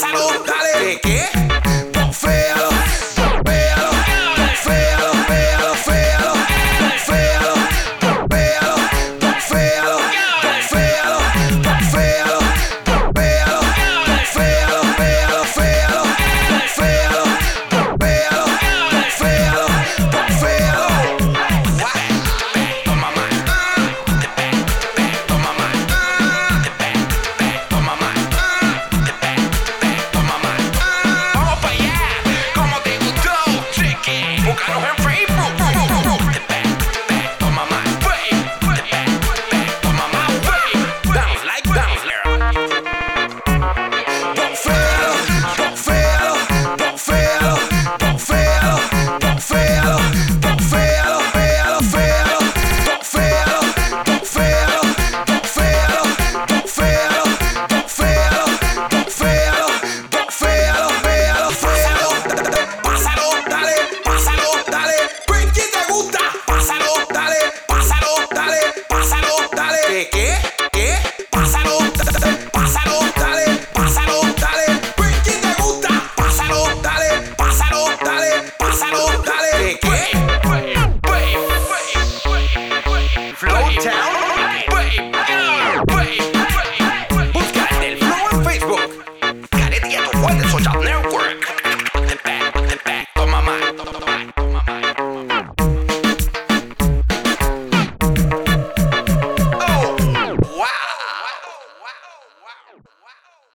Salud, dale. Qué? pásalo, dale. ¿Qué? ¿Qué? ¿Qué? Pásalo, pásalo, dale, pásalo, dale. ¿Qué te gusta? Pásalo, dale, pásalo, dale, pásalo, dale. ¿Qué? Flow Town. Busca el flow en Facebook. Galería tu fuente social